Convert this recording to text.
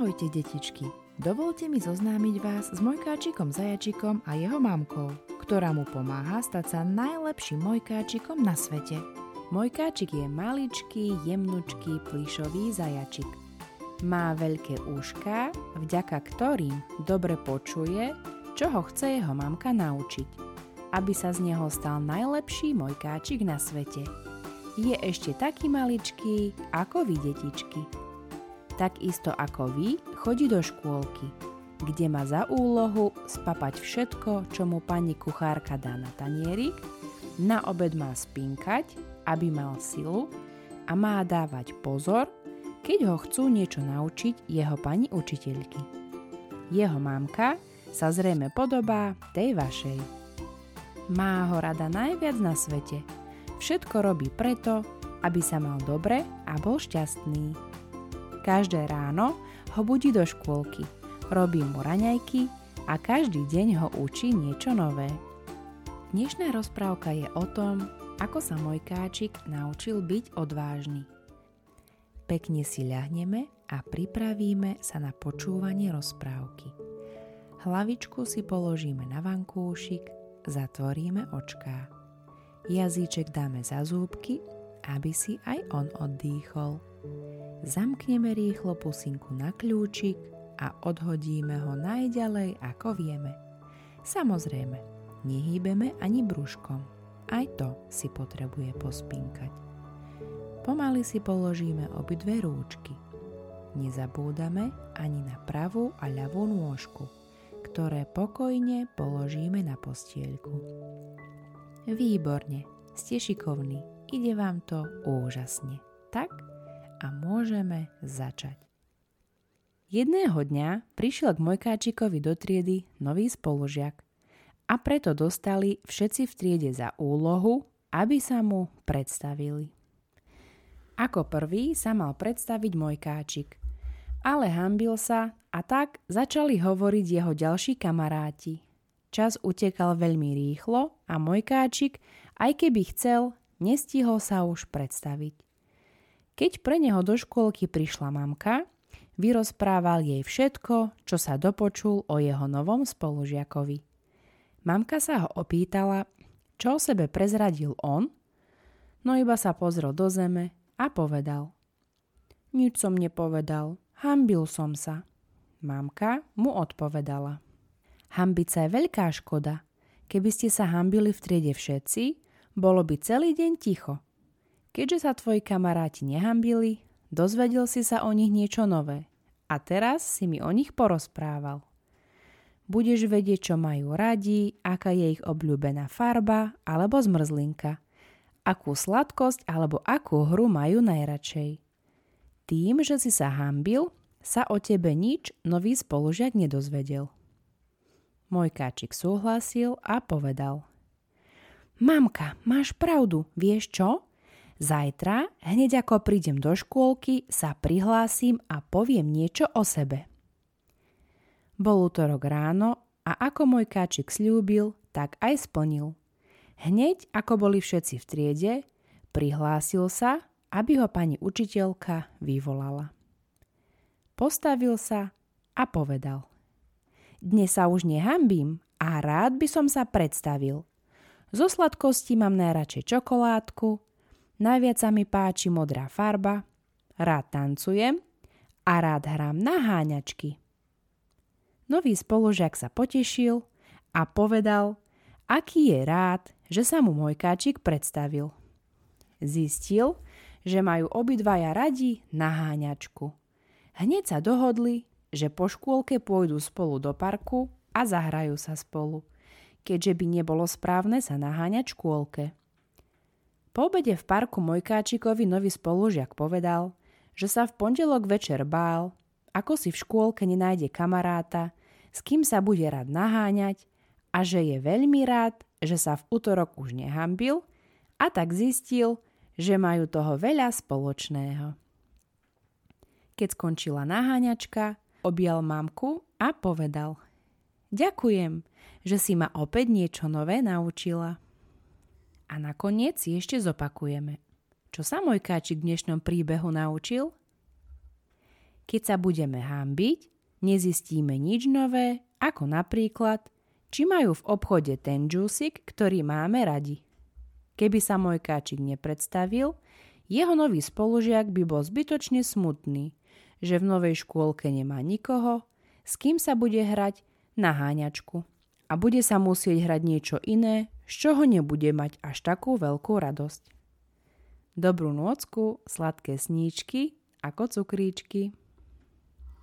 Ahojte detičky, dovolte mi zoznámiť vás s mojkáčikom Zajačikom a jeho mamkou, ktorá mu pomáha stať sa najlepším mojkáčikom na svete. Mojkáčik je maličký, jemnučký, plíšový zajačik. Má veľké úška, vďaka ktorým dobre počuje, čo ho chce jeho mamka naučiť, aby sa z neho stal najlepší mojkáčik na svete. Je ešte taký maličký ako vy, detičky takisto ako vy, chodí do škôlky, kde má za úlohu spapať všetko, čo mu pani kuchárka dá na tanierik, na obed má spinkať, aby mal silu a má dávať pozor, keď ho chcú niečo naučiť jeho pani učiteľky. Jeho mamka sa zrejme podobá tej vašej. Má ho rada najviac na svete. Všetko robí preto, aby sa mal dobre a bol šťastný. Každé ráno ho budí do škôlky, robí mu raňajky a každý deň ho učí niečo nové. Dnešná rozprávka je o tom, ako sa môj káčik naučil byť odvážny. Pekne si ľahneme a pripravíme sa na počúvanie rozprávky. Hlavičku si položíme na vankúšik, zatvoríme očká. Jazyček dáme za zúbky, aby si aj on oddýchol. Zamkneme rýchlo pusinku na kľúčik a odhodíme ho najďalej ako vieme. Samozrejme, nehýbeme ani brúškom. Aj to si potrebuje pospinkať. Pomaly si položíme obidve rúčky. Nezabúdame ani na pravú a ľavú nôžku, ktoré pokojne položíme na postielku. Výborne, ste šikovní, ide vám to úžasne. Tak a môžeme začať. Jedného dňa prišiel k Mojkáčikovi do triedy nový spolužiak a preto dostali všetci v triede za úlohu, aby sa mu predstavili. Ako prvý sa mal predstaviť Mojkáčik, ale hambil sa a tak začali hovoriť jeho ďalší kamaráti. Čas utekal veľmi rýchlo a Mojkáčik, aj keby chcel, nestihol sa už predstaviť. Keď pre neho do škôlky prišla mamka, vyrozprával jej všetko, čo sa dopočul o jeho novom spolužiakovi. Mamka sa ho opýtala, čo o sebe prezradil on, no iba sa pozrel do zeme a povedal. Nič som nepovedal, hambil som sa. Mamka mu odpovedala. Hambica je veľká škoda. Keby ste sa hambili v triede všetci, bolo by celý deň ticho – Keďže sa tvoji kamaráti nehambili, dozvedel si sa o nich niečo nové a teraz si mi o nich porozprával. Budeš vedieť, čo majú radi, aká je ich obľúbená farba alebo zmrzlinka, akú sladkosť alebo akú hru majú najradšej. Tým, že si sa hambil, sa o tebe nič nový spolužiak nedozvedel. Môj káčik súhlasil a povedal. Mamka, máš pravdu, vieš čo? Zajtra, hneď ako prídem do škôlky, sa prihlásim a poviem niečo o sebe. Bol útorok ráno a ako môj káčik slúbil, tak aj splnil. Hneď ako boli všetci v triede, prihlásil sa, aby ho pani učiteľka vyvolala. Postavil sa a povedal. Dnes sa už nehambím a rád by som sa predstavil. Zo sladkosti mám najradšej čokoládku, Najviac sa mi páči modrá farba, rád tancujem a rád hrám na háňačky. Nový spolužiak sa potešil a povedal, aký je rád, že sa mu môj káčik predstavil. Zistil, že majú obidvaja radi na háňačku. Hneď sa dohodli, že po škôlke pôjdu spolu do parku a zahrajú sa spolu, keďže by nebolo správne sa naháňať škôlke. Po obede v parku Mojkáčikovi nový spolužiak povedal, že sa v pondelok večer bál, ako si v škôlke nenájde kamaráta, s kým sa bude rád naháňať a že je veľmi rád, že sa v útorok už nehambil a tak zistil, že majú toho veľa spoločného. Keď skončila naháňačka, objal mamku a povedal Ďakujem, že si ma opäť niečo nové naučila. A nakoniec si ešte zopakujeme. Čo sa môj káčik v dnešnom príbehu naučil? Keď sa budeme hambiť, nezistíme nič nové, ako napríklad, či majú v obchode ten džúsik, ktorý máme radi. Keby sa môj káčik nepredstavil, jeho nový spolužiak by bol zbytočne smutný, že v novej škôlke nemá nikoho, s kým sa bude hrať na háňačku a bude sa musieť hrať niečo iné, z čoho nebude mať až takú veľkú radosť. Dobrú nôcku, sladké sníčky ako cukríčky.